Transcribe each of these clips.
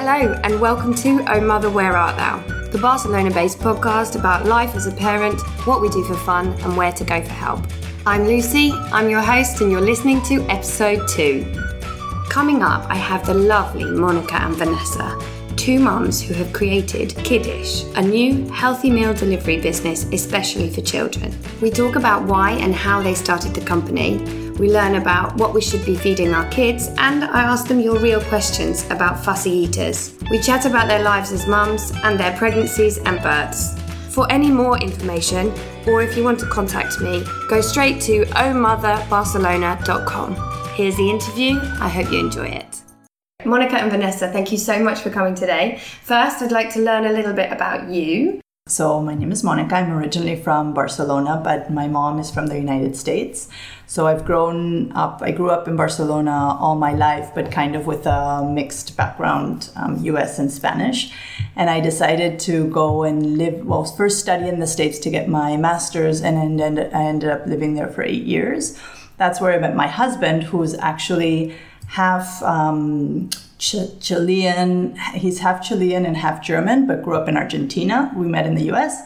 Hello, and welcome to Oh Mother, Where Art Thou? The Barcelona based podcast about life as a parent, what we do for fun, and where to go for help. I'm Lucy, I'm your host, and you're listening to episode two. Coming up, I have the lovely Monica and Vanessa, two mums who have created Kiddish, a new healthy meal delivery business especially for children. We talk about why and how they started the company. We learn about what we should be feeding our kids, and I ask them your real questions about fussy eaters. We chat about their lives as mums and their pregnancies and births. For any more information, or if you want to contact me, go straight to ohmotherbarcelona.com. Here's the interview. I hope you enjoy it. Monica and Vanessa, thank you so much for coming today. First, I'd like to learn a little bit about you. So, my name is Monica. I'm originally from Barcelona, but my mom is from the United States. So, I've grown up, I grew up in Barcelona all my life, but kind of with a mixed background, um, US and Spanish. And I decided to go and live, well, first study in the States to get my master's, and then I ended up living there for eight years. That's where I met my husband, who's actually half um, Ch- Chilean. He's half Chilean and half German, but grew up in Argentina. We met in the US.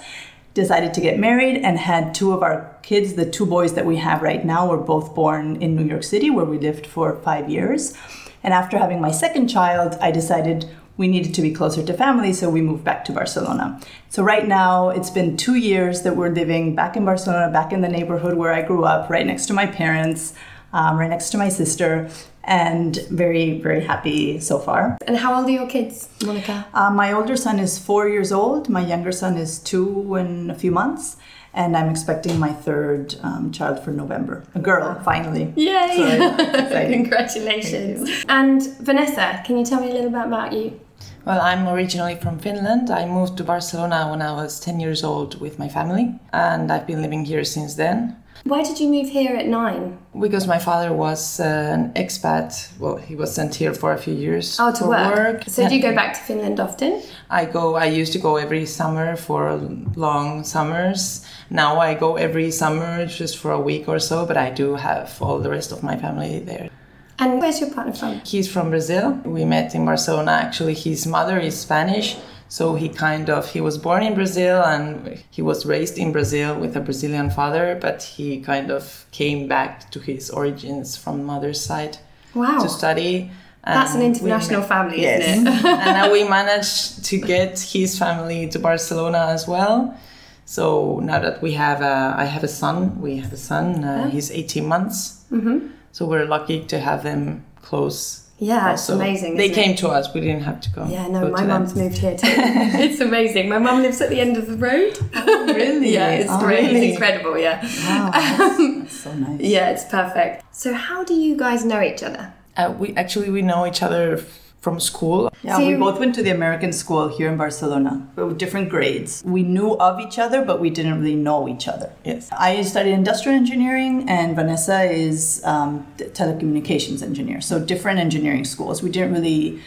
Decided to get married and had two of our kids. The two boys that we have right now were both born in New York City, where we lived for five years. And after having my second child, I decided we needed to be closer to family, so we moved back to Barcelona. So right now, it's been two years that we're living back in Barcelona, back in the neighborhood where I grew up, right next to my parents, um, right next to my sister, and very, very happy so far. And how old are your kids, Monica? Uh, my older son is four years old. My younger son is two in a few months. And I'm expecting my third um, child for November. A girl, finally. Yay! So. Congratulations. And Vanessa, can you tell me a little bit about you? Well, I'm originally from Finland. I moved to Barcelona when I was 10 years old with my family, and I've been living here since then. Why did you move here at nine? Because my father was uh, an expat. Well, he was sent here for a few years Oh, to for work. So do you go back to Finland often? I go. I used to go every summer for long summers. Now I go every summer just for a week or so. But I do have all the rest of my family there. And where's your partner from? He's from Brazil. We met in Barcelona. Actually, his mother is Spanish, so he kind of he was born in Brazil and he was raised in Brazil with a Brazilian father, but he kind of came back to his origins from mother's side Wow. to study. That's an And we international family, yes. isn't it? and now we managed to get his family to Barcelona as well. So now that we have a, I have a son. We have a son. Uh, He's 18 months. Mm-hmm. So we're lucky to have them close. Yeah, it's amazing. They came to us. We didn't have to go. Yeah, no, go my them. mum's moved here too. it's amazing. My mum lives at the end of the road. really? yeah, it's Oh, great. really? It's incredible. Yeah. Wow, that's, that's so nice. Yeah, it's perfect. So, how do you guys know each other? Uh, we actually we know each other from school. Yeah, So we both went to the American school here in Barcelona, with different grades. We knew of each other, but we didn't really know each other. Yes. I studied industrial engineering, and Vanessa is um, telecommunications engineer. So different engineering schools. We didn't really,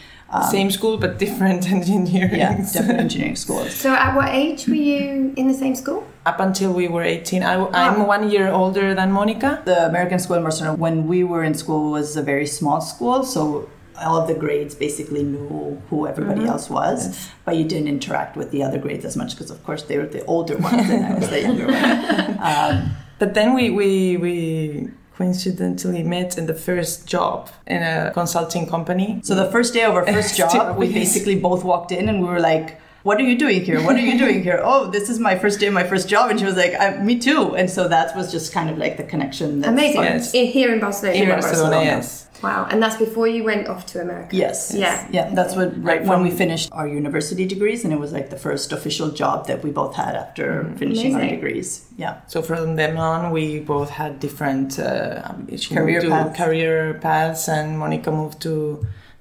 Same school but different engineering. yeah, different engineering schools. So, at what age were you in the same school? Up until we were 18. I, I'm one year older than Monica. The American school in Barcelona, when we were in school, was a very small school, so all of the grades basically knew who everybody else was, but you didn't interact with the other grades as much because, of course, they were the older ones and I was the younger one. Um, But then we, we, we coincidentally met in the first job in a consulting company. So the first day of our first job, we basically both walked in and we were like, "What are you doing here? What are you doing here? Oh, this is my first day of my first job." And she was like, I, "Me too." And so that was just kind of like the connection. that Amazing. Yes. I- Here in Barcelona. Here in Barcelona. Barcelona, yes. Wow. And that's before you went off to America. Yes. Yeah. Yeah. That's what right when we finished our university degrees, and it was like the first official job that we both had after finishing our degrees. Yeah. So from then on, we both had different uh, Career paths. career paths, and Monica moved to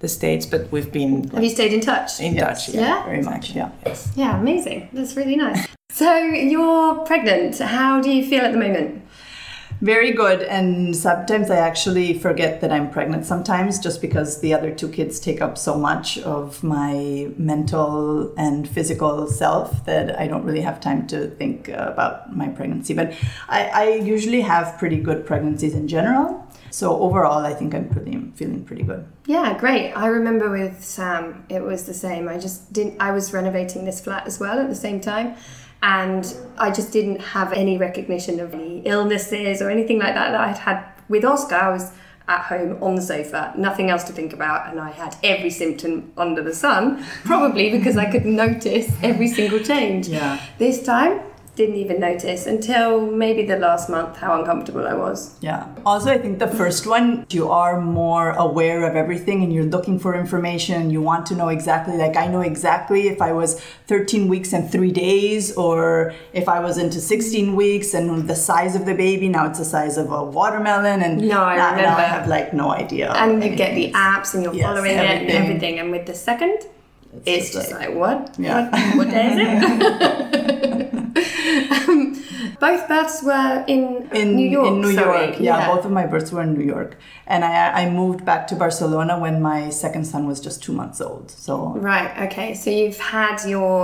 the States, but we've been Have you stayed in touch? in Yes. touch. Yeah? Very much. Yeah. Yes. Yeah, amazing. That's really nice. So, you're pregnant. How do you feel at the moment? Very good. And sometimes I actually forget that I'm pregnant sometimes just because the other two kids take up so much of my mental and physical self that I don't really have time to think uh, about my pregnancy. But I, I usually have pretty good pregnancies in general. So overall, I think I'm pretty feeling pretty good. Yeah, great. I remember with Sam, it was the same. I just didn't. I was renovating this flat as well at the same time, and I just didn't have any recognition of any illnesses or anything like that that I'd had with Oscar. I was at home on the sofa, nothing else to think about, and I had every symptom under the sun, probably because I could notice every single change. Yeah. This time, didn't even notice until maybe the last month how uncomfortable I was. Yeah. Also, I think the first one, you are more aware of everything and you're looking for information. You want to know exactly, like, I know exactly if I was 13 weeks and three days or if I was into 16 weeks and the size of the baby. Now it's the size of a watermelon. And No, I now, now. I have like no idea. And you get the apps and you're Yes, following it and everything. everything. And with the second, it's, just just like- like, what? Yeah. What, what day is it? both births were in, in New York. In New sorry. York, yeah, Both of my births were in New York, and I I moved back to Barcelona when my second son was just two months old. So Right. Okay. So you've had your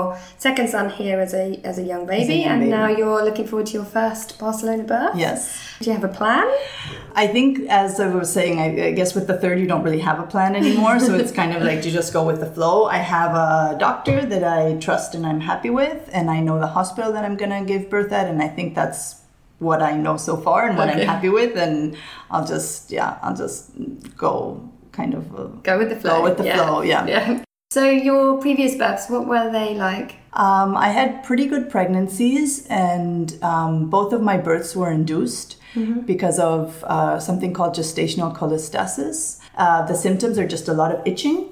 second son here as a as a young baby, young and baby. now you're looking forward to your first Barcelona birth. yes. Do you have a plan? I think, as I was saying, I, I guess with the third, you don't really have a plan anymore. so it's kind of like you just go with the flow. I have a doctor that I trust and I'm happy with, and I know the hospital that I'm going to give birth at, and I think that's what I know so far and what Okay. I'm happy with. And I'll just, yeah, I'll just go kind of. Uh, Go with the flow. Go with the flow, yeah. Yeah. So your previous births, what were they like? Um, I had pretty good pregnancies, and um, both of my births were induced Mm-hmm. because of uh, something called gestational cholestasis. Uh, the symptoms are just a lot of itching,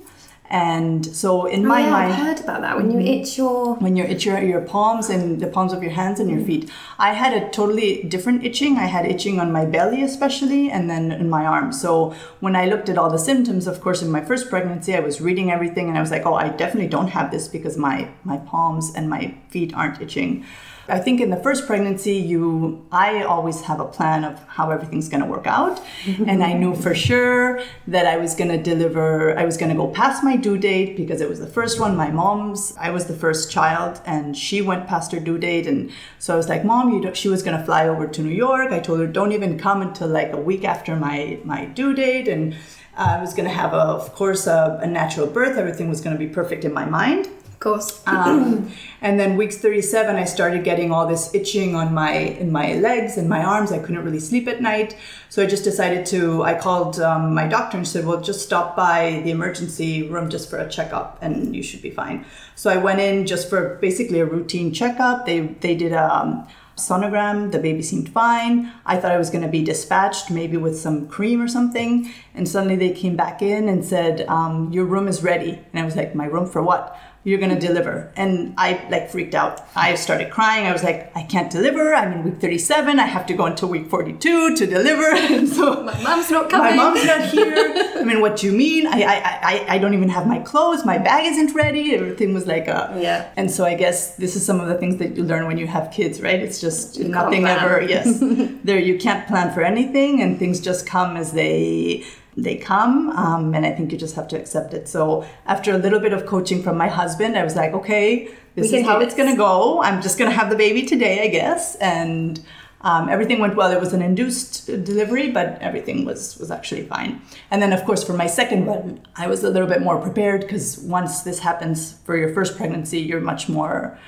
and so in Oh, my yeah, mind, I've heard about that. When you mm-hmm. itch your when you itch your, your palms and the palms of your hands and your mm-hmm. feet. I had a totally different itching. I had itching on my belly, especially, and then in my arms. So when I looked at all the symptoms, of course, in my first pregnancy, I was reading everything and I was like, oh, I definitely don't have this because my, my palms and my feet aren't itching. I think in the first pregnancy, you, I always have a plan of how everything's going to work out, mm-hmm. and I knew for sure that I was going to deliver. I was going to go past my due date because it was the first one. My mom's, I was the first child, and she went past her due date, and so I was like, "Mom, you." Don't, she was going to fly over to New York. I told her, "Don't even come until like a week after my my due date," and I was going to have, a, of course, a, a natural birth. Everything was going to be perfect in my mind. Of course. Um, and then weeks 37 i started getting all this itching on my in my legs and my arms. I couldn't really sleep at night. So i just decided to i called um, my doctor and said well just stop by the emergency room just for a checkup and you should be fine. So i went in just for basically a routine checkup. They they did a um, sonogram. The baby seemed fine. I thought i was going to be dispatched maybe with some cream or something. And suddenly they came back in and said um, your room is ready. And i was like my room for what you're going to deliver and i like freaked out i started crying i was like i can't deliver i'm in week 37 i have to go until week 42 to deliver and so my mom's not coming. my mom's not here. I mean, what do you mean? I, I, I, I don't even have my clothes. My bag isn't ready. Everything was like a Yeah. And so I guess this is some of the things that you learn when you have kids, right? It's just nothing ever. Yes, there you can't plan for anything, and things just come as they they come um, and i think you just have to accept it. So after a little bit of coaching from my husband i was like okay this is how it's going to go. I'm just going to have the baby today i guess. And um, everything went well. It was an induced delivery but everything was was actually fine. And then of course for my second one i was a little bit more prepared because once this happens for your first pregnancy you're much more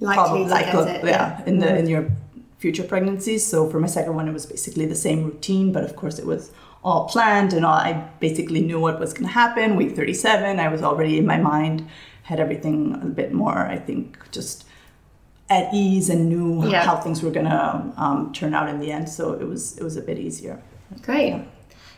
Likely to prob- get it, yeah, yeah. in the in your future pregnancies. So for my second one, it was basically the same routine, but of course it was all planned and all, I basically knew what was going to happen. Week 37, I was already in my mind, had everything a bit more, I think, just at ease and knew Yeah. how things were going to um, turn out in the end. So it was it was a bit easier. Great.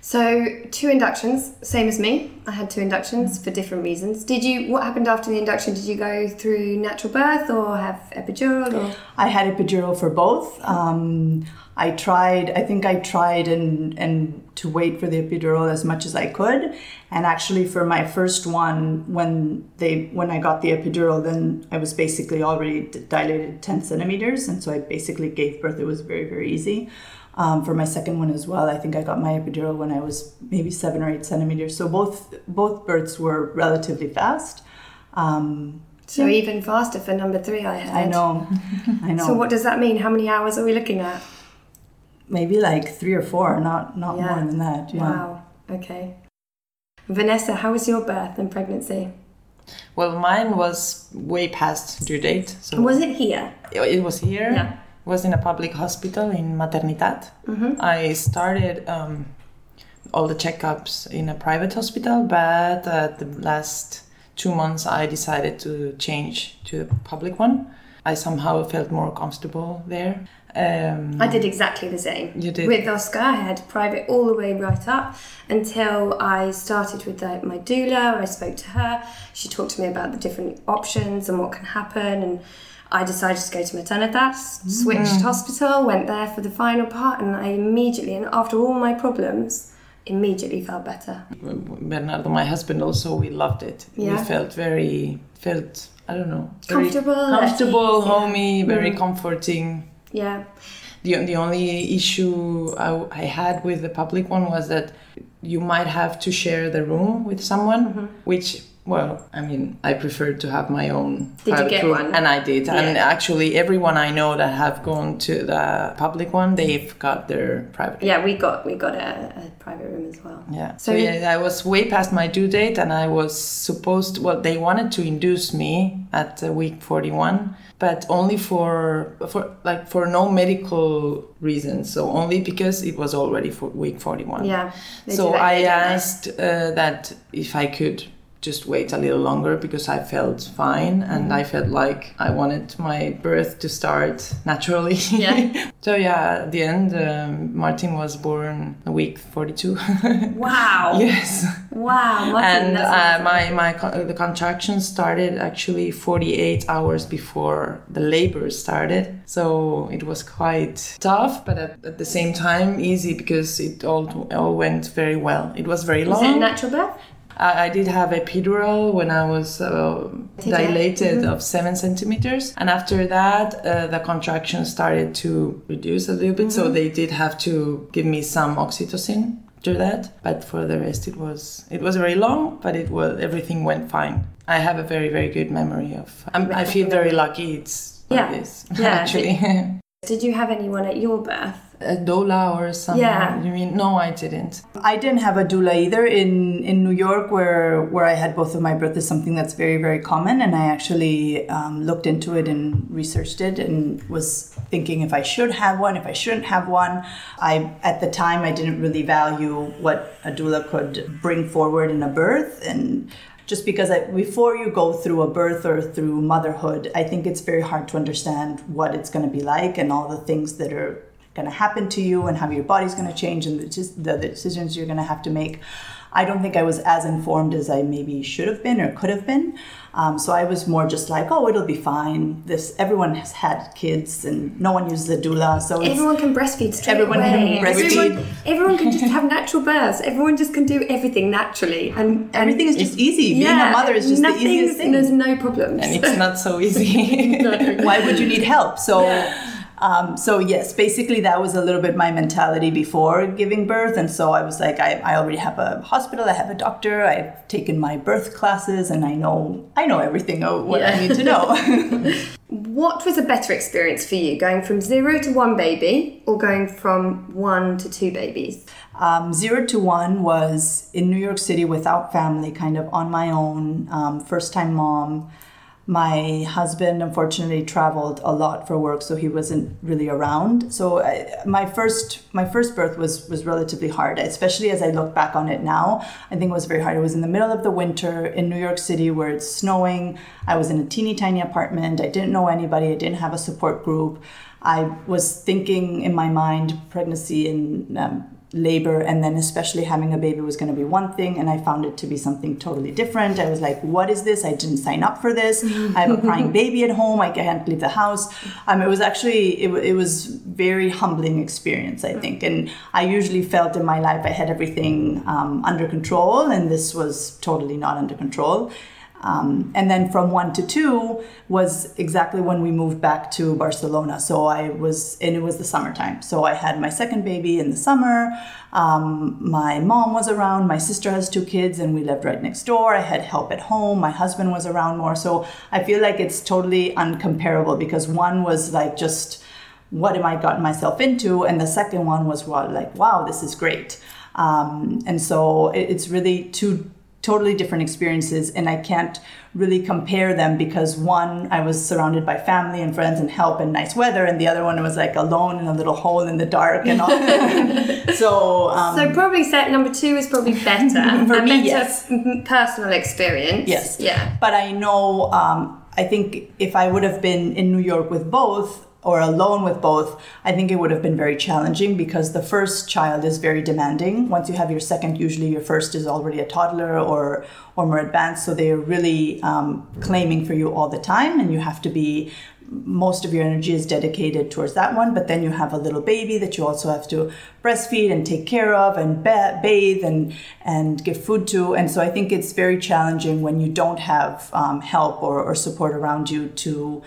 So two inductions, same as me. I had two inductions for different reasons. Did you? What happened after the induction? Did you go through natural birth or have epidural? Or I had epidural for both. Um, I tried. I think I tried and and to wait for the epidural as much as I could. And actually, for my first one, when they when I got the epidural, then I was basically already dilated ten centimeters, and so I basically gave birth. It was very very easy. Um, for my second one as well, I think I got my epidural when I was maybe seven or eight centimeters. So both both births were relatively fast. Um, so even faster for number three, I had. I know, I know. So what does that mean? How many hours are we looking at? maybe like three or four, not not Yeah. more than that. Yeah. Wow. Okay. Vanessa, how was your birth and pregnancy? Well, mine was way past due date. So was it here? it it was here. Yeah. Was in a public hospital in Maternidad. Mm-hmm. I started um, all the checkups in a private hospital, but at the last two months I decided to change to the public one. I somehow felt more comfortable there. Um, I did exactly the same. You did. With Oscar, I had private all the way right up until I started with the, my doula. I spoke to her. She talked to me about the different options and what can happen. And I decided to go to maternitas, switched hospital, went there for the final part, and I immediately, and after all my problems, immediately felt better. Bernardo, my husband, also we loved it. Yeah. We felt very felt I don't know Comfortable, comfortable, ease, yeah. homey, very Mm. comforting. Yeah. The, the only issue I, I had with the public one was that you might have to share the room with someone, Mm-hmm. which, well, I mean, I preferred to have my own Did you private get room, one? and I did. And actually, everyone I know that have gone to the public one, they've got their private. Yeah, we got we got a, a private room as well. Yeah. So- So, yeah, I was way past my due date, and I was supposed. well, they wanted to induce me at uh, week forty-one, but only for for like for no medical reasons. So only because it was already for week forty-one. Yeah. So I here, don't they? asked uh, that if I could just wait a little longer because I felt fine and Mm-hmm. I felt like I wanted my birth to start naturally. Yeah. so yeah, at the end, um, Martin was born a week 42. Wow. yes. Wow. Martin, and uh, my my co- the contractions started actually 48 hours before the labor started so it was quite tough but at, at the same time easy because it all all went very well it was very Was long it a natural birth? I, I did have epidural when I was uh, dilated Mhm. of seven centimeters, and after that, uh, the contractions started to reduce a little bit. Mm-hmm. So they did have to give me some oxytocin after that. But for the rest, it was it was very long, but it was everything went fine. I have a very very good memory of. I'm, I feel very lucky. It's like Yeah. this Yeah. actually. Did you have anyone at your birth? A doula or something? Yeah. You mean no? I didn't. I didn't have a doula either in in New York, where where I had both of my births. Is something that's very very common, and I actually um, looked into it and researched it, and was thinking if I should have one, if I shouldn't have one. I at the time I didn't really value what a doula could bring forward in a birth, and just because I, before you go through a birth or through motherhood, I think it's very hard to understand what it's going to be like and all the things that are going to happen to you and how your body's going to change and the, just the, the decisions you're going to have to make. I don't think I was as informed as I maybe should have been or could have been. Um, so I was more just like, oh, it'll be fine. This everyone has had kids and no one uses a doula, so it's, Everyone can breastfeed straight Everyone can away. breastfeed. Everyone, everyone can just have natural births. Everyone just can do everything naturally, and, and everything is just easy. Being a mother is just the easiest thing. There's no problems. And it's not so easy. why would you need help? So, um, so yes, basically that was a little bit my mentality before giving birth, and so I was like, I, I already have a hospital, I have a doctor, I've taken my birth classes, and I know I know everything of what Yeah. I need to know. What was a better experience for you, going from zero to one baby, or going from one to two babies? Um, zero to one was in New York City without family, kind of on my own, um, first time mom. My husband unfortunately traveled a lot for work, so he wasn't really around. So I, my first my first birth was was relatively hard, especially as I look back on it now. I think it was very hard. It was in the middle of the winter in New York City where it's snowing. I was in a teeny tiny apartment. I didn't know anybody. I didn't have a support group. I was thinking in my mind pregnancy and um, labor and then especially having a baby was going to be one thing and i found it to be something totally different. I was like what is this? I didn't sign up for this. I have a crying baby at home. I can't leave the house. Um, it was actually it, it was very humbling experience i think and i usually felt in my life i had everything um, under control and this was totally not under control um, and then from one to two was exactly when we moved back to Barcelona. So I was, and it was the summertime. So I had my second baby in the summer. Um, my mom was around. My sister has two kids, and we lived right next door. I had help at home. My husband was around more. So I feel like it's totally uncomparable because one was like just what am I gotten myself into? And the second one was well, like, wow, this is great. Um, and so it, it's really two totally different experiences and i can't really compare them because one i was surrounded by family and friends and help and nice weather and the other one was like alone in a little hole in the dark and all so um, So probably set number two is probably better. For a me, better yes. personal experience. Yes. Yeah. But I know, um, I think if I would have been in New York with both or alone with both, I think it would have been very challenging because the first child is very demanding. Once you have your second, usually your first is already a toddler or or more advanced, so they are really um, claiming for you all the time, and you have to be. Most of your energy is dedicated towards that one, but then you have a little baby that you also have to breastfeed and take care of and ba- bathe and and give food to. And so I think it's very challenging when you don't have um, help or, or support around you to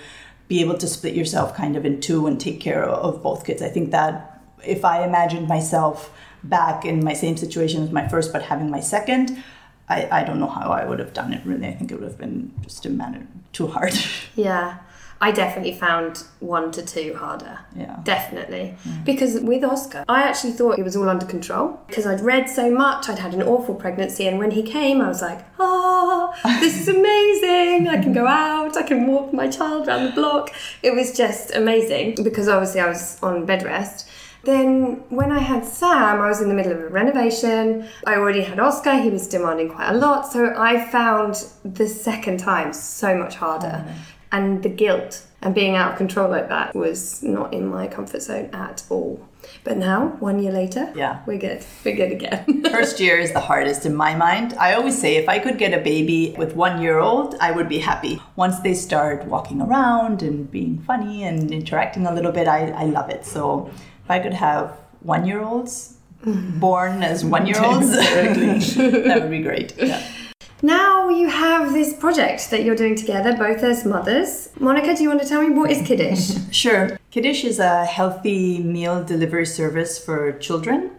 be able to split yourself kind of in two and take care of, both kids. I think that if I imagined myself back in my same situation as my first, but having my second, I, I don't know how I would have done it really. I think it would have been just a matter too hard. Yeah. I definitely found one to two harder. Yeah. Definitely. Mm. Because with Oscar, I actually thought it was all under control because I'd read so much, I'd had an awful pregnancy, and when he came, I was like, oh, this is amazing. I can go out, I can walk my child around the block. It was just amazing because obviously I was on bed rest. Then, when I had Sam, I was in the middle of a renovation. I already had Oscar, he was demanding quite a lot. So, I found the second time so much harder. Mm. And the guilt and being out of control like that was not in my comfort zone at all. But now, one year later, Yeah. we're good. We're good again. First year is the hardest in my mind. I always say if I could get a baby with one year old, I would be happy. Once they start walking around and being funny and interacting a little bit, I, I love it. So if I could have one year olds born as one year olds, that would be great. Yeah. Now you have this project that you're doing together, both as mothers. Monica, do you want to tell me what is Kiddish? Sure. Kiddish is a healthy meal delivery service for children.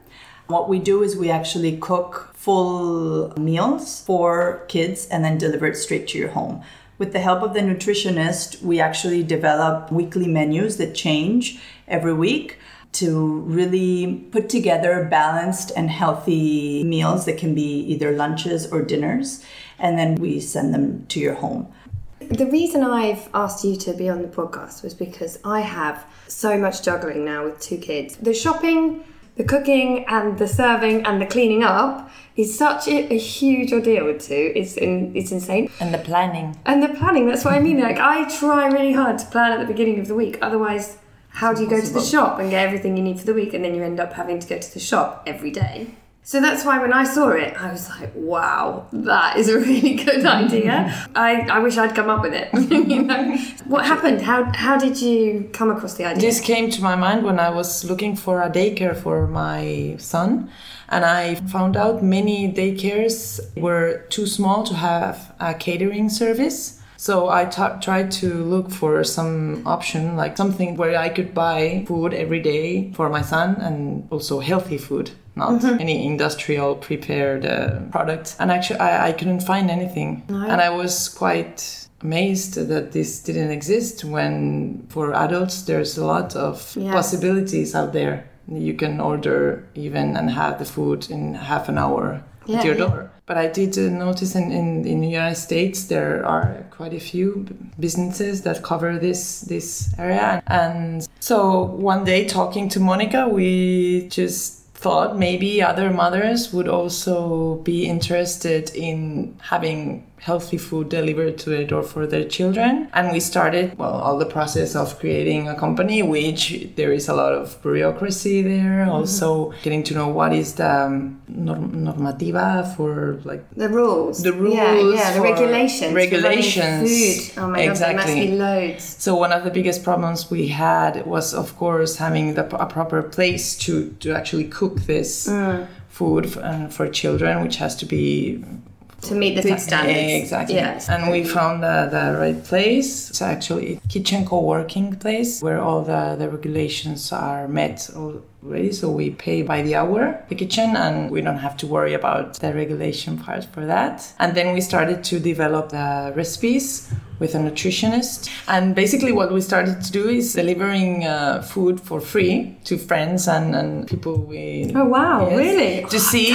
What we do is we actually cook full meals for kids and then deliver it straight to your home. With the help of the nutritionist, we actually develop weekly menus that change every week to really put together balanced and healthy meals that can be either lunches or dinners. And then we send them to your home. The reason I've asked you to be on the podcast was because I have so much juggling now with two kids. The shopping, the cooking, and the serving and the cleaning up is such a, a huge ordeal with two. It's in, it's insane. And the planning. And the planning, that's what I mean. Like I try really hard to plan at the beginning of the week. Otherwise, how do you go to the shop and get everything you need for the week and then you end up having to go to the shop every day? So that's why when I saw it, I was like, wow, that is a really good idea. I, I wish I'd come up with it. you know? What happened? How, how did you come across the idea? This came to my mind when I was looking for a daycare for my son. And I found out many daycares were too small to have a catering service. So I tried to look for some option, like something where I could buy food every day for my son and also healthy food, not any industrial prepared uh, product. And actually, I, I couldn't find anything. And I was quite amazed that this didn't exist when for adults there's a lot of Yes. possibilities out there. You can order even and have the food in half an hour Yeah, at your door. But I did uh, notice in, in, in the United States there are quite a few businesses that cover this this area. And so one day talking to Monica, we just thought maybe other mothers would also be interested in having healthy food delivered to their door for their children and we started well all the process of creating a company which there is a lot of bureaucracy there also getting to know what is the um, norm- normativa for like the rules. The rules yeah, yeah the regulations. regulations. Food. Oh my god, Exactly. there must be loads. So one of the biggest problems we had was, of course, having the, a proper place to, to actually cook this Mm. food for, and for children, which has to be To meet the standards. exactly. Yes. And we found the, the right place. It's actually a kitchen co-working place where all the, the regulations are met already. So we pay by the hour the kitchen, and we don't have to worry about the regulation part for that. And then we started to develop the recipes with a nutritionist. And basically, what we started to do is delivering uh, food for free to friends and, and people we. Oh wow! Yes. Really? To see.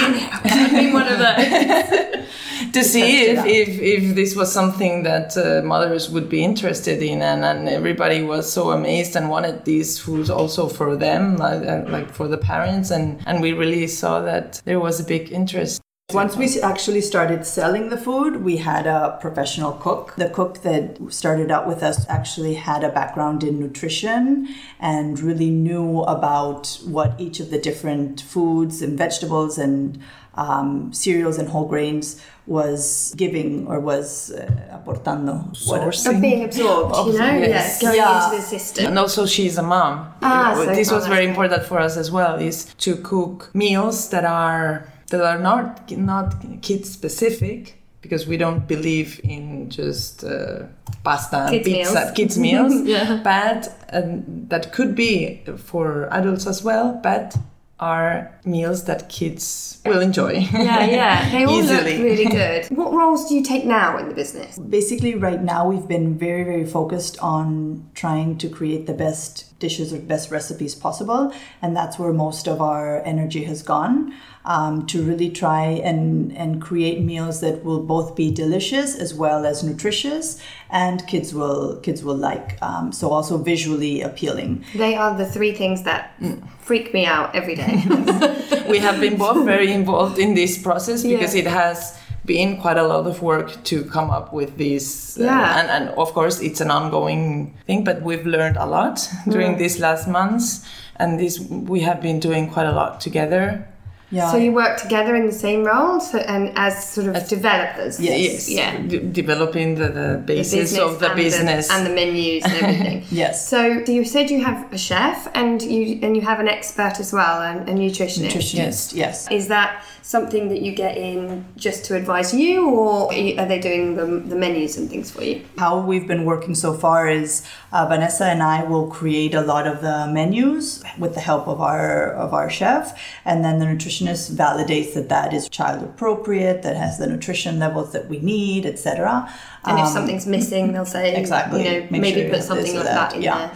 One of those. to see if, if, if this was something that uh, mothers would be interested in and, and everybody was so amazed and wanted these foods also for them like, uh, like for the parents and, and we really saw that there was a big interest Once we actually started selling the food, we had a professional cook. The cook that started out with us actually had a background in nutrition and really knew about what each of the different foods and vegetables and um, cereals and whole grains was giving or was uh, aportando. What- Sourcing. Of being absorbed, you know? Yes. Yeah, going Yeah. into the system. and also she's a mom Ah, so- this was very great. important for us as well is to cook meals that are that are not not kid specific because we don't believe in just uh, pasta and Kids' pizza meals. kids meals Yeah. but um, that could be for adults as well but are meals that kids will enjoy Yeah, yeah. They all easily look really good. What roles do you take now in the business? Basically, right now we've been very, very focused on trying to create the best dishes or best recipes possible, and that's where most of our energy has gone. Um, to really try and, and create meals that will both be delicious as well as nutritious, and kids will kids will like. Um, so also visually appealing. They are the three things that Mm. freak me out every day. we have been both very involved in this process because Yeah. it has been quite a lot of work to come up with this uh, Yeah. and, and of course it's an ongoing thing but we've learned a lot during these last months and this we have been doing quite a lot together Yeah. so you work together in the same role so, and as sort of developers. Yes. Yeah. D- developing the, the The basis of the and business and the menus and everything. Yes. So, so you said you have a chef and you and you have an expert as well, and a nutritionist. nutritionist. Yes. Is that something that you get in just to advise you, or are are they doing the, the menus and things for you? How we've been working so far is uh, Vanessa and I will create a lot of the menus with the help of our of our chef, and then the nutritionist validates that that is child appropriate, that has the nutrition levels that we need, etc. And if Um, something's missing, they'll say, exactly, you know, make maybe sure put something like that, in yeah. there.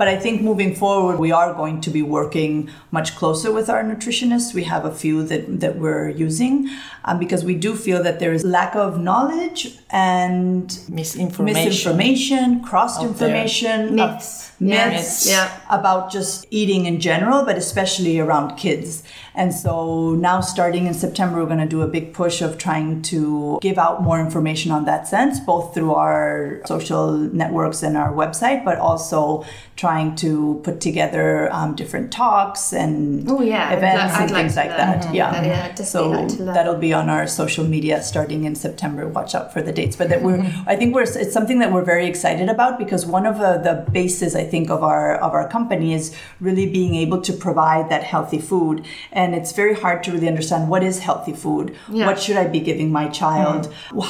But I think moving forward, we are going to be working much closer with our nutritionists. We have a few that, that we're using um, because we do feel that there is lack of knowledge and misinformation misinformation, cross information, Myths. Uh, myths Yeah. about just eating in general, but especially around kids. And so now, starting in September, we're going to do a big push of trying to give out more information on that sense, both through our social networks and our website, but also trying to put together um, different talks and Oh, yeah. Events I'd and like things like that. Mhm. Yeah. Yeah, so like that'll be on our social media starting in September. Watch out for the dates. But that we're, I think we're, it's something that we're very excited about because one of the, the bases I think of our of our company is really being able to provide that healthy food, and it's very hard to really understand what is healthy food. Yeah. What should I be giving my child?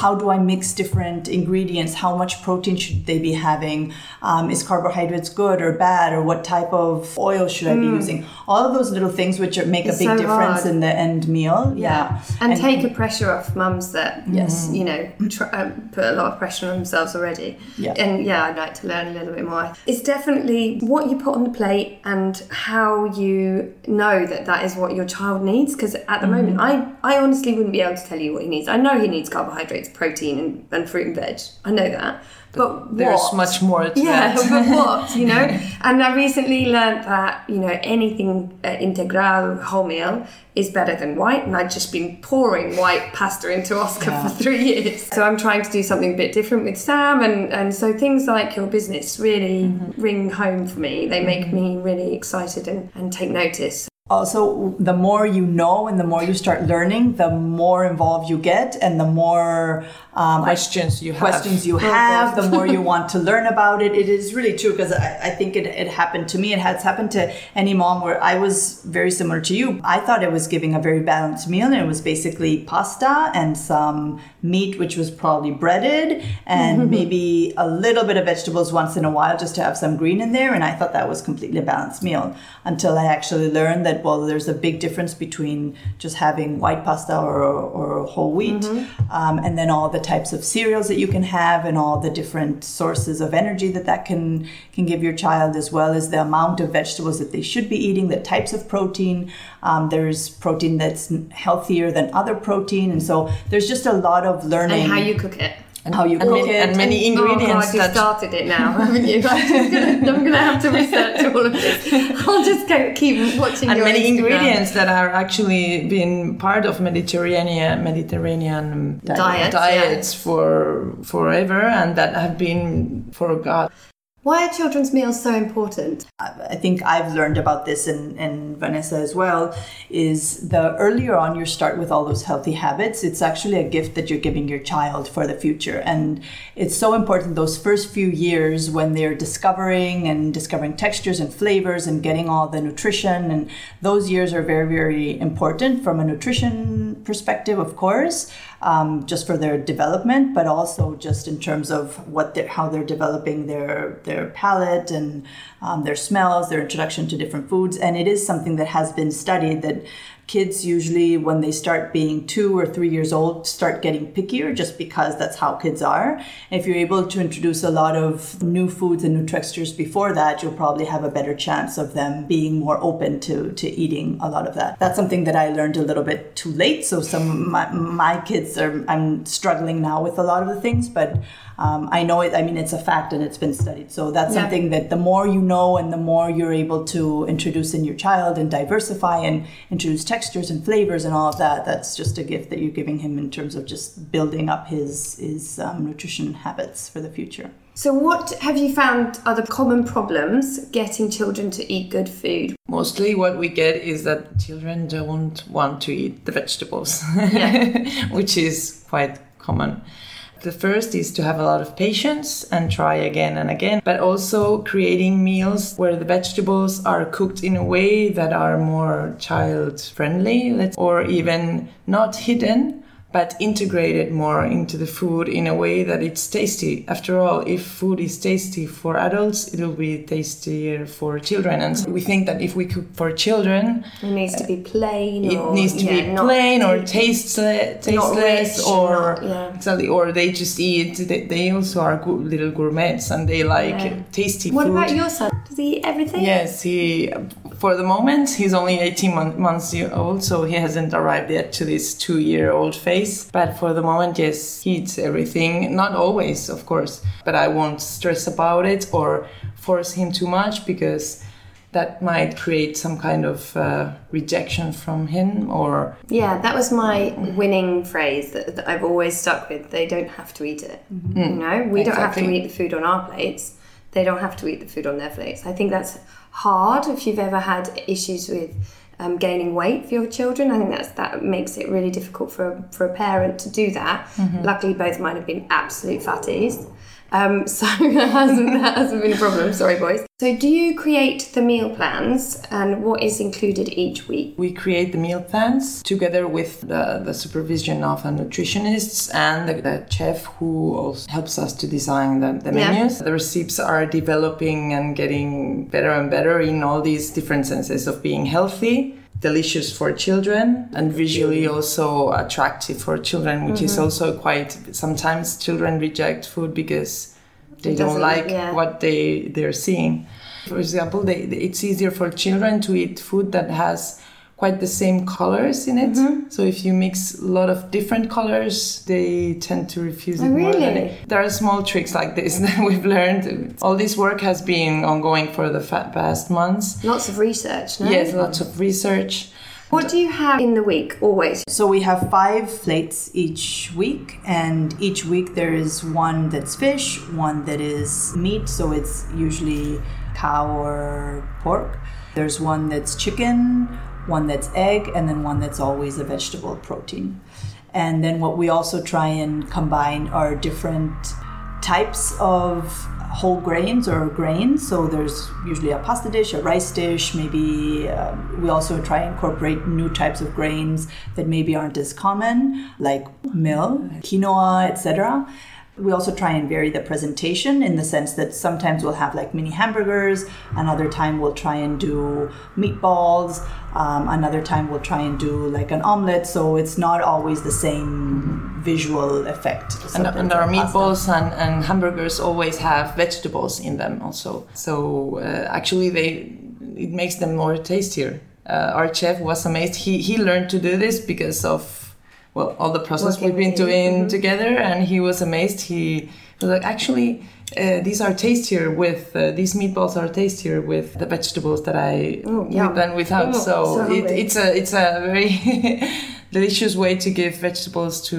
How do I mix different ingredients? How much protein should they be having? Um, is carbohydrates good or bad? Or what type of oil should I be using? All of those little things which make It's a big so difference hard. in the end meal. Yeah, And, take the pressure off mums that, Yes. you know, tr- um, put a lot of pressure on themselves already. Yeah. And yeah, I'd like to learn a little bit more. It's definitely what you put on the plate and how you know that that is what your child needs. Because at the moment, mm. I, I honestly wouldn't be able to tell you what he needs. I know he needs carbohydrates, protein, and, and fruit and veg. I know that. But, there's what? much more to it. Yeah, that but what, you know? And I recently learned that, you know, anything uh, integral whole meal is better than white. And I'd just been pouring white pasta into Oscar for three years. So I'm trying to do something a bit different with Sam. And, and so things like your business really ring home for me. They make me really excited and, and take notice. also the more you know and the more you start learning the more involved you get and the more um, questions you have. questions you have the more you want to learn about it. It is really true because I, I think it, it happened to me. It has happened to any mom where i was very similar to you. I thought i was giving a very balanced meal and it was basically pasta and some meat which was probably breaded and maybe a little bit of vegetables once in a while just to have some green in there and i thought that was completely a balanced meal. Until i actually learned that well there's a big difference between just having white pasta or, or whole wheat um, and then all the the types of cereals that you can have and all the different sources of energy that that can can give your child as well as the amount of vegetables that they should be eating the types of protein. Um, there's protein that's healthier than other protein. And so there's just a lot of learning and how you cook it and how you and cook many, it and many ingredients Oh God, you started it now, haven't you? I'm gonna, I'm gonna have to research all of this. I'll just go keep watching and many Instagram. ingredients that are actually been part of Mediterranean Mediterranean um, Diets, diets for forever and that have been forgot. Why are children's meals so important? I think I've learned about this and, and Vanessa as well is the earlier on you start with all those healthy habits, it's actually a gift that you're giving your child for the future. And it's so important those first few years when they're discovering and discovering textures and flavors and getting all the nutrition. And those years are very, very important from a nutrition perspective, of course. Um, just for their development, but also just in terms of what they're, how they're developing their their palate and um, their smells, their introduction to different foods. And it is something that has been studied that kids usually, when they start being two or three years old, start getting pickier just because that's how kids are. If you're able to introduce a lot of new foods and new textures before that, you'll probably have a better chance of them being more open to, to eating a lot of that. That's something that I learned a little bit too late. So some of my, my kids are, I'm struggling now with a lot of the things, but um, I know it, I mean, it's a fact and it's been studied. So that's Yeah. something that the more you know and the more you're able to introduce in your child and diversify and introduce textures and flavors and all of that, that's just a gift that you're giving him in terms of just building up his, his um, nutrition habits for the future. So, what have you found are the common problems getting children to eat good food? Mostly what we get is that children don't want to eat the vegetables, which is quite common. The first is to have a lot of patience and try again and again, but also creating meals where the vegetables are cooked in a way that are more child friendly, or even not hidden, but integrated more into the food in a way that it's tasty. After all, if food is tasty for adults, it'll be tastier for children. And so we think that if we cook for children, It needs to be uh, plain. it or, needs to yeah, be plain or tasteless, tasteless rich, or not- yeah. exactly, or they just eat. They, they also are good little gourmets and they like Yeah. tasty What food. about your son? Does he eat everything? Yes, he. For the moment, he's only 18 months old, so he hasn't arrived yet to this two-year-old phase. But for the moment, yes, he eats everything. Not always, of course, but I won't stress about it or force him too much because that might create some kind of uh, rejection from him or Yeah, that was my winning phrase that, that I've always stuck with. They don't have to eat it. You know, we don't have to eat the food on our plates. They don't have to eat the food on their plates. I think that's hard if you've ever had issues with um, gaining weight for your children. I think that's that makes it really difficult for for a parent to do that. Luckily, both mine have been absolute fatties. Um, so that hasn't, that hasn't been a problem. Sorry, boys. So, do you create the meal plans and what is included each week? We create the meal plans together with the, the supervision of the nutritionists and the, the chef who also helps us to design the, the Yeah. menus. The recipes are developing and getting better and better in all these different senses of being healthy, delicious for children, and visually also attractive for children, which is mm-hmm. also quite sometimes children reject food because they don't like yeah. what they they're seeing. For example, they, it's easier for children to eat food that has quite the same colors in it. Mm-hmm. So if you mix a lot of different colors, they tend to refuse Oh, it more. than really? it. There are small tricks like this that we've learned. All this work has been ongoing for the past months. Lots of research, no? Yes, lots of research. What do you have in the week always? So we have five plates each week, and each week there is one that's fish, one that is meat, so it's usually cow or pork. There's one that's chicken, one that's egg, and then one that's always a vegetable protein. And then what we also try and combine are different types of whole grains or grains. So there's usually a pasta dish, a rice dish, maybe um, we also try and incorporate new types of grains that maybe aren't as common, like mill, quinoa, etc. We also try and vary the presentation in the sense that sometimes we'll have like mini hamburgers, another time we'll try and do meatballs, um, another time we'll try and do like an omelet. So it's not always the same visual effect. And, and our meatballs and, and hamburgers always have vegetables in them also. So uh, actually, they it makes them more tastier. Uh, our chef was amazed. He he learned to do this because of well all the process Working we've been doing Mhm. together, and he was amazed. He was like, actually. Uh, these are tastier with uh, these meatballs are tastier with the vegetables that I Oh, with than without. Oh, so it, it's a it's a very delicious way to give vegetables to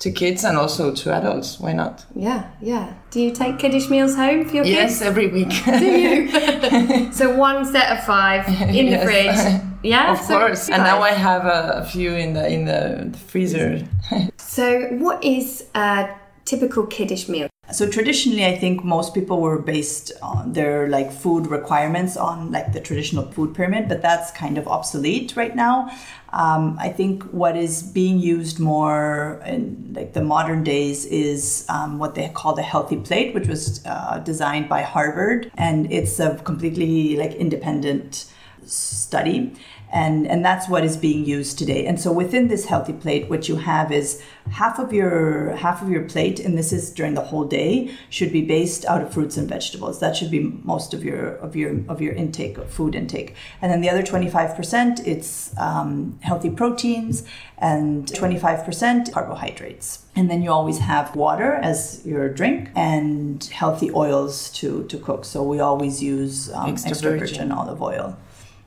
to kids and also to adults. Why not? Yeah, yeah. Do you take kiddish meals home for your Yes, kids? every week. Do you? so one set of five in the Yes. fridge. Yeah, of so course. And now. I have a, a few in the in the freezer. So, what is a typical kiddish meal? So traditionally, I think most people were based on their like food requirements on like the traditional food pyramid, but that's kind of obsolete right now. Um, I think what is being used more in like the modern days is um, what they call the healthy plate, which was uh, designed by Harvard, and it's a completely like independent study and and that's what is being used today. And so within this healthy plate what you have is half of your half of your plate and this is during the whole day should be based out of fruits and vegetables. That should be most of your of your of your intake of food intake. And then the other 25% it's um, healthy proteins and 25% carbohydrates. And then you always have water as your drink and healthy oils to to cook. So we always use um, Extra extra, virgin. virgin. olive oil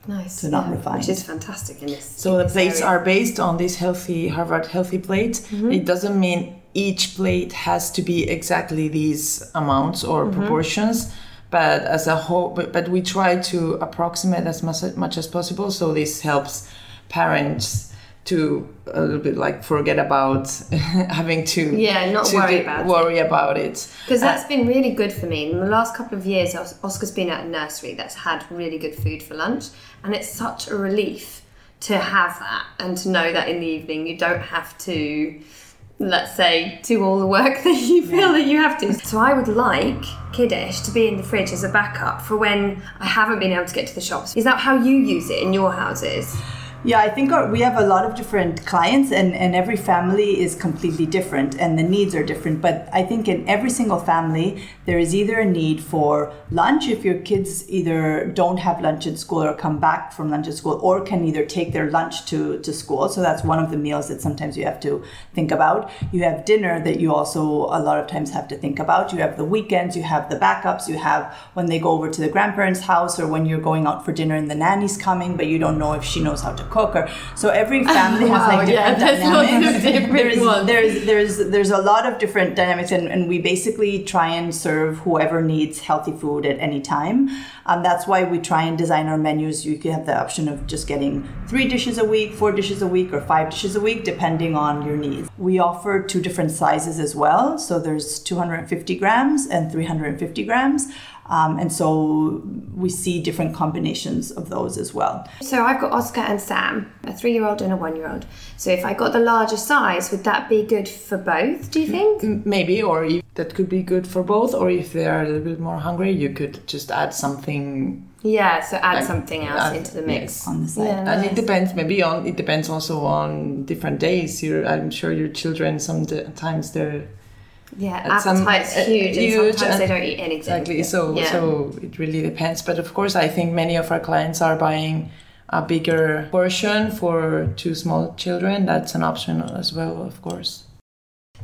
Nice. So not refined. Which is fantastic in this. So in the plates area. are based on this healthy Harvard healthy plate. Mm-hmm. It doesn't mean each plate has to be exactly these amounts or Mm-hmm. proportions. But as a whole, but, but we try to approximate as much, much as possible. So this helps parents to a little bit like forget about having to Yeah, not to worry do- about it. worry about it. Because Uh, that's been really good for me. In the last couple of years, Oscar's been at a nursery that's had really good food for lunch, and it's such a relief to have that and to know that in the evening you don't have to, let's say, do all the work that you feel that you have to. So I would like Kiddish to be in the fridge as a backup for when I haven't been able to get to the shops. Is that how you use it in your houses? Yeah, I think our, we have a lot of different clients, and, and every family is completely different, and the needs are different. But I think in every single family, there is either a need for lunch if your kids either don't have lunch at school or come back from lunch at school, or can either take their lunch to, to school. So that's one of the meals that sometimes you have to think about. You have dinner that you also a lot of times have to think about. You have the weekends, you have the backups, you have when they go over to the grandparents' house, or when you're going out for dinner and the nanny's coming, but you don't know if she knows how to cook. Or so every family has like yeah, different there's dynamics. different there's, ones. there's there's there's a lot of different dynamics, and, and we basically try and serve whoever needs healthy food at any time. Um, that's why we try and design our menus. You can have the option of just getting three dishes a week, four dishes a week, or five dishes a week, depending on your needs. We offer two different sizes as well. So there's 250 grams and 350 grams. Um, and so we see different combinations of those as well. So I've got Oscar and Sam, a three-year-old and a one-year-old. So if I got the larger size, would that be good for both? Do you think? Maybe or if that could be good for both or if they are a little bit more hungry you could just add something Yeah. So add Like, something else add- into the mix. yes. On the side. Yeah, and nice. it depends maybe on it depends also on different days you i'm sure your children sometimes they're Yeah, At some- appetite's uh, huge, huge and sometimes and- they don't eat anything. exactly so Yeah. so it really depends but of course i think many of our clients are buying a bigger portion for two small children that's an option as well of course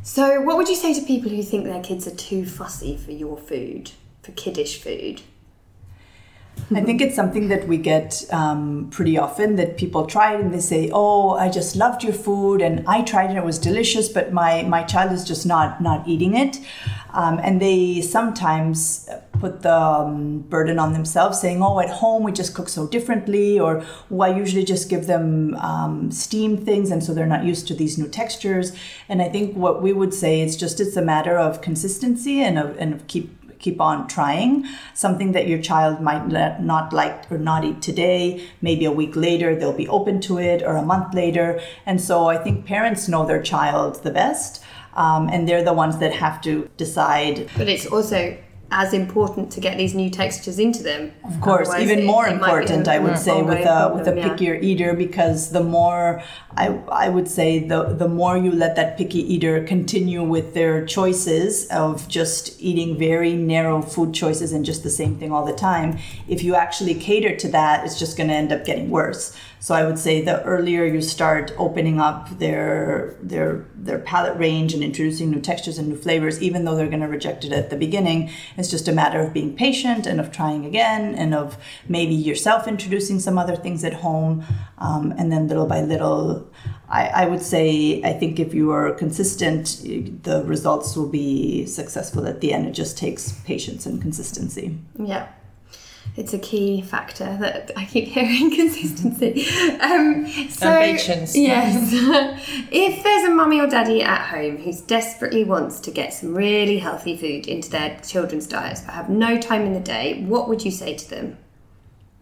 So, what would you say to people who think their kids are too fussy for your food, for kiddish food? I think it's something that we get um, pretty often that people try it and they say, "Oh, I just loved your food and I tried it; and it was delicious, but my my child is just not not eating it," um, and they sometimes put the um, burden on themselves, saying, "Oh, at home we just cook so differently," or oh, "I usually just give them um, steamed things, and so they're not used to these new textures." And I think what we would say is just it's a matter of consistency and of and of keep keep on trying. Something that your child might not like or not eat today maybe a week later they'll be open to it or a month later. And so i think parents know their child the best um, and they're the ones that have to decide. But it's also as important to get these new textures into them. Of course, Otherwise even it- more it important, I would say, with a with a problem, yeah. pickier eater, because the more I I would say the the more you let that picky eater continue with their choices of just eating very narrow food choices and just the same thing all the time, if you actually cater to that, it's just going to end up getting worse. So I would say the earlier you start opening up their their their palate range and introducing new textures and new flavors, even though they're going to reject it at the beginning, it's just a matter of being patient and of trying again and of maybe yourself introducing some other things at home, um, and then little by little. I, I would say I think if you are consistent, the results will be successful at the end. It just takes patience and consistency. Yeah. It's a key factor that I keep hearing consistency. Um, so, patience. Yes. if there's a mummy or daddy at home who desperately wants to get some really healthy food into their children's diets but have no time in the day, what would you say to them?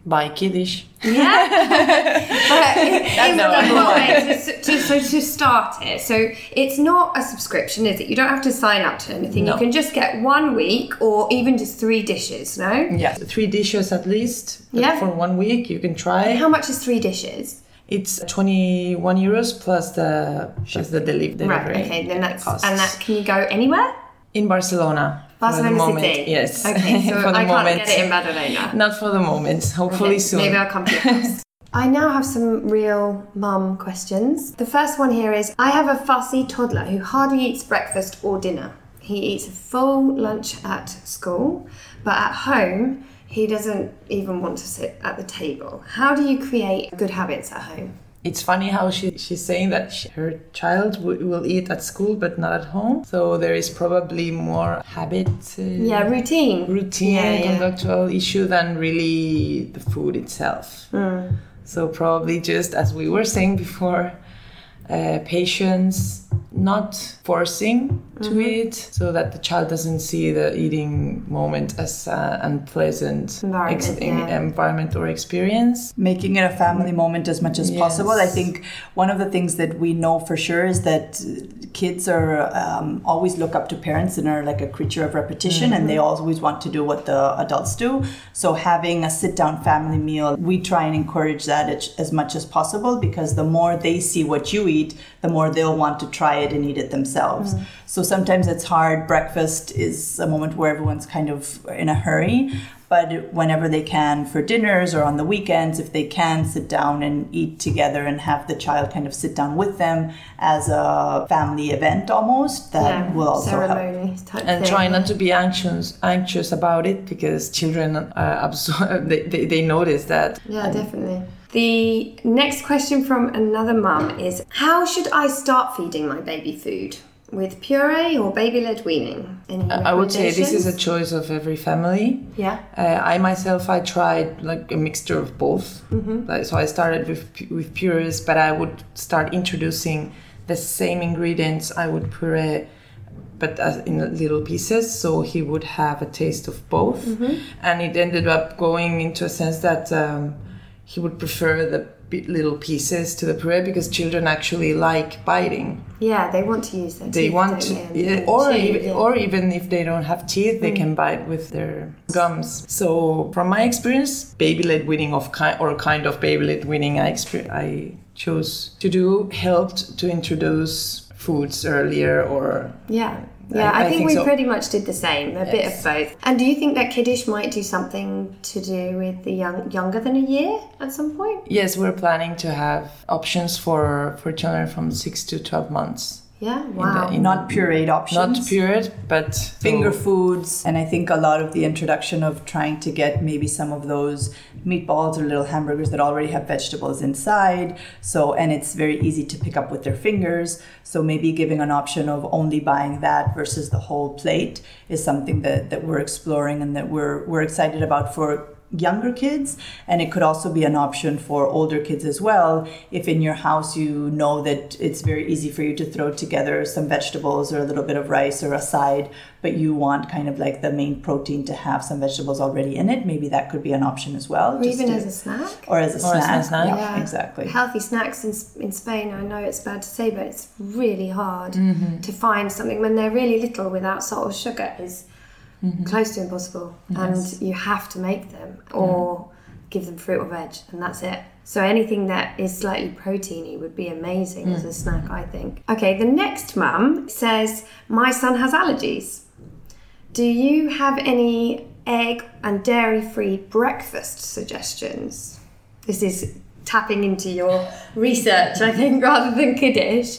Buy kiddish. Yeah. but in, in No, the way, to, to, so to start it, so it's not a subscription, is it? You don't have to sign up to anything. No. You can just get one week or even just three dishes, no? Yeah, three dishes at least. Yeah. For one week, you can try. How much is three dishes? It's 21 euros plus the plus the deli- delivery. Right. Okay. Then that's costs. and that can you go anywhere? in Barcelona. Barcelona for the moment, City. Yes. Okay. So for the I can't moment. get it in Badalona. Not for the moment. Hopefully Okay, soon. Maybe I'll come to your house. I now have some real mum questions. The first one here is I have a fussy toddler who hardly eats breakfast or dinner. He eats a full lunch at school, but at home, he doesn't even want to sit at the table. How do you create good habits at home? It's funny how she, she's saying that she, her child w- will eat at school but not at home. So there is probably more habit. Uh, Yeah, routine. routine Yeah, yeah. conductual issue than really the food itself. Mm. So probably just as we were saying before, uh, patience, not forcing to Mm-hmm. eat, so that the child doesn't see the eating moment as an unpleasant Environment, yeah. environment or experience. making it a family moment as much as possible. I think one of the things that we know for sure is that kids are um, always look up to parents and are like a creature of repetition, and they always want to do what the adults do. So having a sit-down family meal, we try and encourage that as, as much as possible because the more they see what you eat, the more they'll want to try it and eat it themselves. So sometimes it's hard. Breakfast is a moment where everyone's kind of in a hurry. But whenever they can for dinners or on the weekends, if they can sit down and eat together and have the child kind of sit down with them as a family event almost, that will also help. ceremony type and try not to be anxious anxious about it because children uh, absorb they, they, they notice that Yeah, definitely. The next question from another mum is How should I start feeding my baby food? With puree or baby led weaning? Any i would say this is a choice of every family Yeah. uh, i myself i tried like a mixture of both Mm-hmm. like, so i started with with purees but i would start introducing the same ingredients i would puree but in little pieces so he would have a taste of both Mm-hmm. and it ended up going into a sense that um, he would prefer the little pieces to the puree because children actually like biting Yeah, they want to use their they teeth, want to yeah, or chew, even, yeah. or even if they don't have teeth Mm. they can bite with their gums so from my experience baby led weaning of kind or kind of baby led weaning i exper- i chose to do helped to introduce foods earlier or Yeah. Yeah, I, I think, think we so. pretty much did the same, a bit of both. And do you think that Kiddish might do something to do with the young younger than a year at some point? yes we're planning to have options for for children from 6 to 12 months Yeah, wow. in Not pureed options. not pureed, but finger so- foods and i think a lot of the introduction of trying to get maybe some of those meatballs or little hamburgers that already have vegetables inside so and it's very easy to pick up with their fingers so maybe giving an option of only buying that versus the whole plate is something that, that we're exploring and that we're we're excited about for younger kids and it could also be an option for older kids as well if in your house you know that it's very easy for you to throw together some vegetables or a little bit of rice or a side but you want kind of like the main protein to have some vegetables already in it maybe that could be an option as well or even to, as a snack or as a or snack, as a snack. Yeah, Yeah. exactly healthy snacks in, in Spain. I know it's bad to say, but it's really hard Mm-hmm. to find something when they're really little without salt or sugar is Mm-hmm. close to impossible. And you have to make them or give them fruit or veg, and that's it. So anything that is slightly proteiny would be amazing as Mm. a snack, I think. Okay, the next mum says, My son has allergies. Do you have any egg and dairy free breakfast suggestions? This is tapping into your research, I think, rather than kiddish.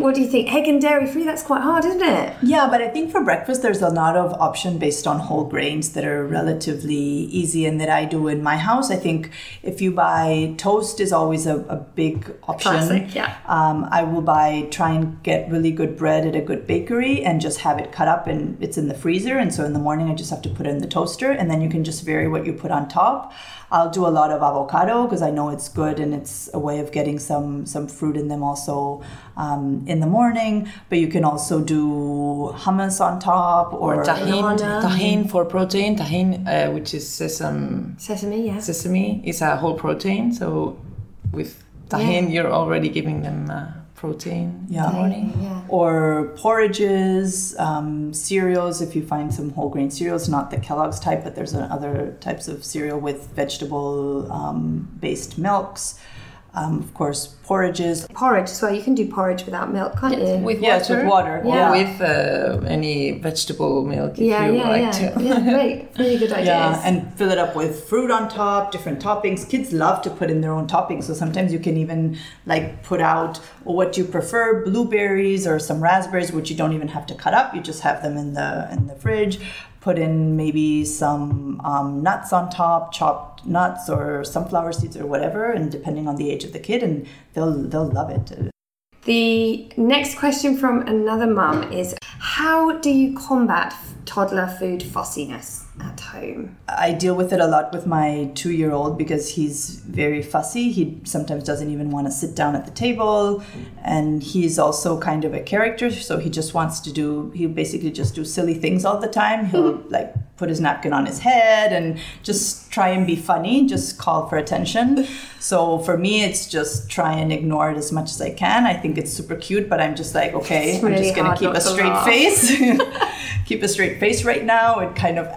What do you think? Egg and dairy free? That's quite hard, isn't it? Yeah, but I think for breakfast there's a lot of option based on whole grains that are relatively easy and that I do in my house. I think if you buy toast is always a, a big option. Classic, yeah. Um, I will buy try and get really good bread at a good bakery and just have it cut up and it's in the freezer and so in the morning I just have to put it in the toaster and then you can just vary what you put on top. I'll do a lot of avocado because I know it's good and it's a way of getting some some fruit in them also um, in the morning. But you can also do hummus on top or, Or tahine, Banana. tahine for protein. Tahine, uh, which is sesame, Sesame, yeah. sesame, is a whole protein. So with tahine, you're already giving them uh, protein Yeah. in the morning. Yeah. or porridges, um, cereals. If you find some whole grain cereals, not the Kellogg's type, but there's other types of cereal with vegetable um, based milks. Um, of course, porridges. Porridge as well. You can do porridge without milk, can't you? With Yes, with water. Or with uh, any vegetable milk if yeah, you yeah, like yeah. to. yeah, great. Really good ideas. Yeah, and fill it up with fruit on top, different toppings. Kids love to put in their own toppings, so sometimes you can even like put out what you prefer, blueberries or some raspberries, which you don't even have to cut up. You just have them in the in the fridge. Put in maybe some um, nuts on top, chopped nuts or sunflower seeds or whatever, and depending on the age of the kid, and they'll they'll love it. The next question from another mum is How do you combat toddler food fussiness at home? I deal with it a lot with my two year old because he's very fussy. He sometimes doesn't even want to sit down at the table. And he's also kind of a character. So he just wants to do, he basically just do silly things all the time. He'll like put his napkin on his head and just try and be funny, just call for attention. So for me, it's just try and ignore it as much as I can. I think it's super cute, but I'm just like, okay, It's I'm just going to keep a straight laugh. face. keep a straight face right now and kind of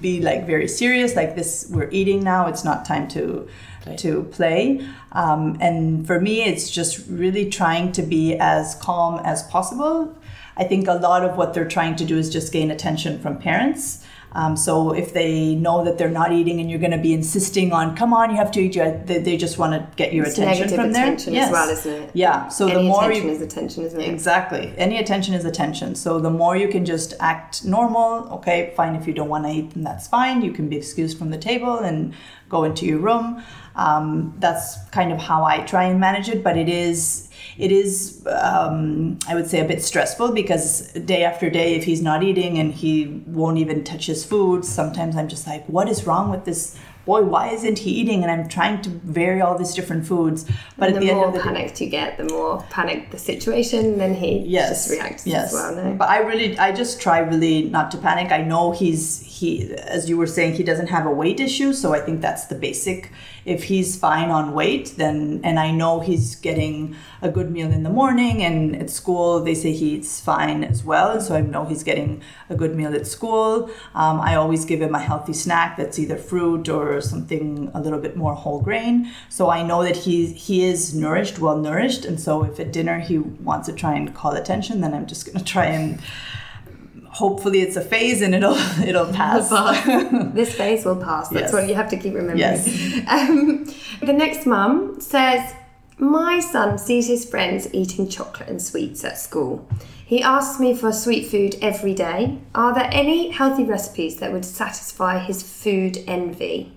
be like very serious like this we're eating now it's not time to Play. to play. Um, and for me it's just really trying to be as calm as possible. I think a lot of what they're trying to do is just gain attention from parents um, so if they know that they're not eating and you're going to be insisting on come on you have to eat your, they, they just want to get your It's attention from there attention as well, isn't it? yeah so the more attention you is attention, isn't it? Exactly. Any attention is attention. So the more you can just act normal, okay, fine. If you don't want to eat, then that's fine. You can be excused from the table and go into your room. Um, that's kind of how I try and manage it. But it is, it is, um, I would say, a bit stressful because day after day, if he's not eating and he won't even touch his food, sometimes I'm just like, what is wrong with this? Boy, why isn't he eating? And I'm trying to vary all these different foods, but And at the the end more of the day, panicked you get, the more panicked the situation, then he yes just reacts yes as well. No? but i really i just try really not to panic i know he's he as you were saying he doesn't have a weight issue so i think that's the basic if he's fine on weight then and i know he's getting a good meal in the morning and at school they say he eats fine as well and so i know he's getting a good meal at school. Um, i always give him a healthy snack that's either fruit or something a little bit more whole grain. So i know that he he is nourished well nourished and so if at dinner he wants to try and call attention then i'm just going to try and hopefully it's a phase and it'll it'll pass this phase will pass. That's Yes. what you have to keep remembering. Yes. Um, the next mum says, My son sees his friends eating chocolate and sweets at school. He asks me for sweet food every day. Are there any healthy recipes that would satisfy his food envy?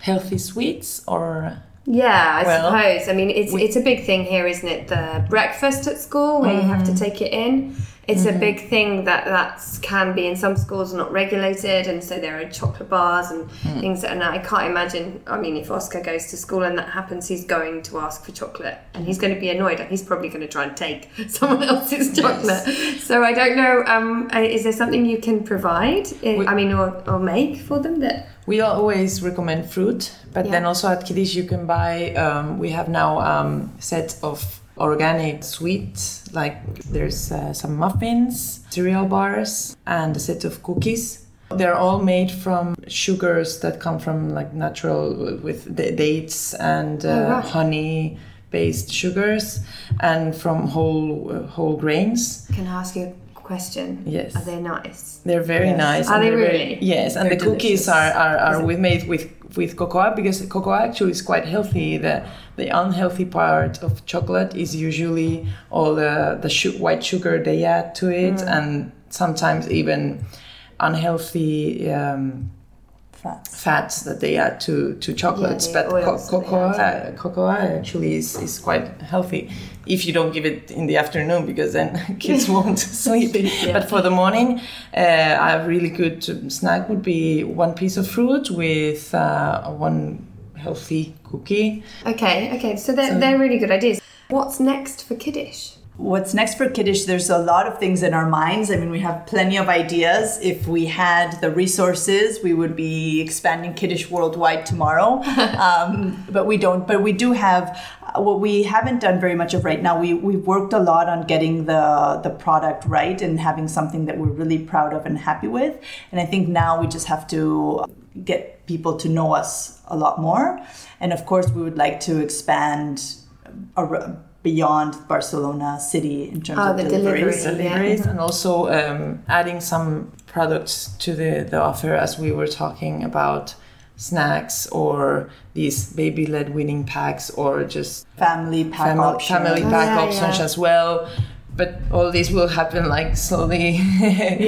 Healthy sweets or Yeah, I Well, suppose. I mean, it's we- it's a big thing here, isn't it? The breakfast at school where you have Mm-hmm. to take it in. It's a big thing that that's can be in some schools not regulated, and so there are chocolate bars and things. And I can't imagine. I mean, if Oscar goes to school and that happens, he's going to ask for chocolate, and he's going to be annoyed, and he's probably going to try and take someone else's chocolate. So I don't know. Um, uh, is there something you can provide? uh, I mean, or, or make for them that? We always recommend fruit, but Yeah. then also at Kiddish you can buy. Um, we have now um, set of organic sweets. Like there's uh, some muffins, cereal bars, and a set of cookies. They're all made from sugars that come from like natural with the dates and uh, Oh, wow. honey based sugars and from whole uh, whole grains. Can I ask you a question? Yes. Are they nice? They're very Yes. nice. Are they they're very- really? yes, and They're the cookies are are, are Is with made with with cocoa because cocoa actually is quite healthy. The the unhealthy part of chocolate is usually all the the su- white sugar they add to it, Mm. and sometimes even unhealthy. Um, Fats. fats that they add to, to chocolates, the but co- oils that they cocoa, uh, cocoa actually is, is quite healthy if you don't give it in the afternoon because then kids won't sleep. But for the morning, uh, a really good snack would be one piece of fruit with uh, one healthy cookie. Okay, okay. So they're, they're really good ideas. What's next for Kiddish? What's next for Kiddish? There's a lot of things in our minds. I mean, we have plenty of ideas. If we had the resources, we would be expanding Kiddish worldwide tomorrow. um, but we don't. But we do have uh, what we haven't done very much of right now. We we've worked a lot on getting the the product right and having something that we're really proud of and happy with. And I think now we just have to get people to know us a lot more. And of course, we would like to expand ar- beyond Barcelona city in terms Oh, of the deliveries. delivery. deliveries and also um, adding some products to the, the offer as we were talking about snacks or these baby led weaning packs or just Family pack family, option. family Oh, pack yeah, options yeah. as well but all this will happen like slowly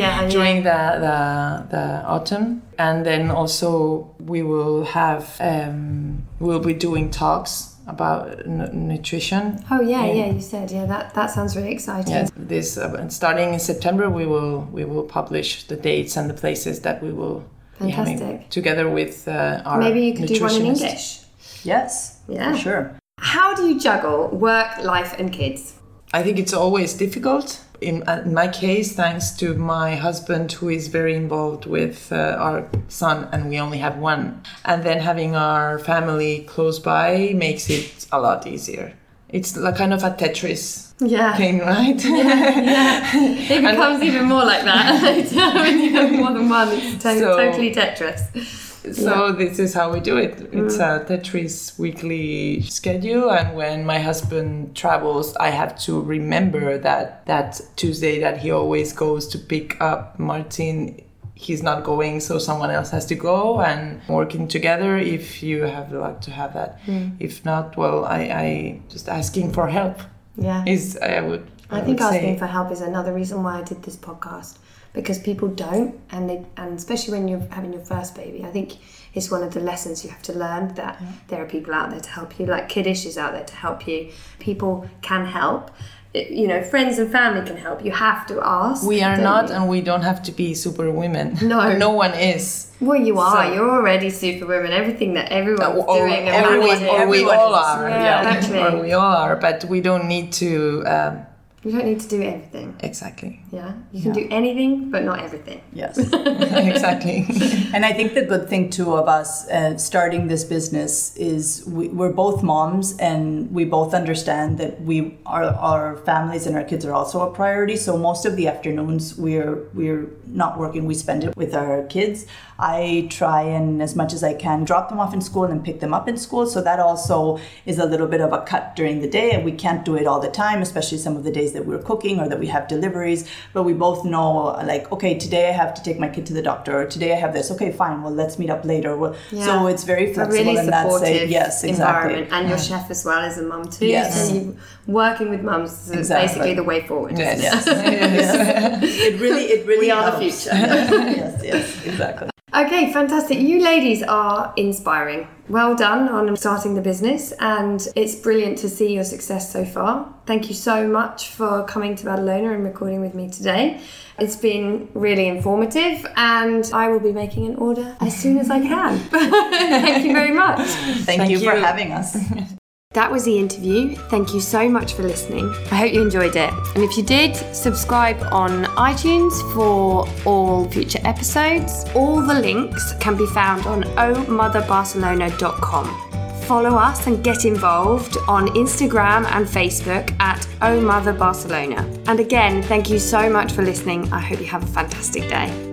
Yeah, during the, the the autumn and then also we will have um, we'll be doing talks about n- nutrition Oh yeah, in- yeah. You said yeah. That that sounds really exciting. Yes, this uh, starting in September we will we will publish the dates and the places that we will be having Fantastic. together with uh, our Maybe you could do one in. English. Yes, Yeah. for sure. How do you juggle work, life, and kids? I think it's always difficult. In, uh, in my case, thanks to my husband, who is very involved with uh, our son, and we only have one, and then having our family close by makes it a lot easier. It's like kind of a Tetris Yeah. thing, right? Yeah, It becomes even more like that when you have more than one. It's to- So- totally Tetris. So this is how we do it. It's mm. a Tetris weekly schedule, and when my husband travels, I have to remember that that Tuesday that he always goes to pick up Martin. He's not going, so someone else has to go, and working together. If you have the luck to have that, mm. if not, well, I, I just asking for help Yeah. is I would. I think would say- asking for help is another reason why I did this podcast because people don't, and they, and especially when you're having your first baby, I think it's one of the lessons you have to learn that there are people out there to help you. Like Kiddish is out there to help you. People can help. You know, friends and family can help. You have to ask. We are don't you? and we don't have to be super women. No. no one is. Well, you are. So- You're already superwoman. Everything that everyone's or, doing, everyone, or we all are, Yeah, exactly. or we all are, but we don't need to. Um, You don't need to do everything. exactly, Yeah, you can do anything, but not everything. Yes. exactly. and I think the good thing too of us uh, starting this business is we, we're both moms and we both understand that we our, our families and our kids are also a priority. So most of the afternoons we're we're not working. We spend it with our kids. I try and as much as I can drop them off in school and pick them up in school. So that also is a little bit of a cut during the day. And we can't do it all the time, especially some of the days that we're cooking or that we have deliveries. But we both know like, okay, today I have to take my kid to the doctor or today I have this. Okay, fine. Well, let's meet up later. Well, Yeah. So it's very a flexible really and that's supportive. Yes, exactly. environment, and your chef as well is a mum too. Yes. So you working with mums is Exactly. basically the way forward. Isn't Yes. It? it really, it really We are the future. yes, yes, exactly. Okay, fantastic. You ladies are inspiring. Well done on starting the business, and it's brilliant to see your success so far. Thank you so much for coming to Badalona and recording with me today. It's been really informative, and I will be making an order as soon as I can. Thank you very much. Thank, Thank you, for having us. That was the interview. Thank you so much for listening. I hope you enjoyed it. And if you did, subscribe on iTunes for all future episodes. All the links can be found on ohmotherbarcelona.com. Follow us and get involved on Instagram and Facebook at ohmotherbarcelona. And again, thank you so much for listening. I hope you have a fantastic day.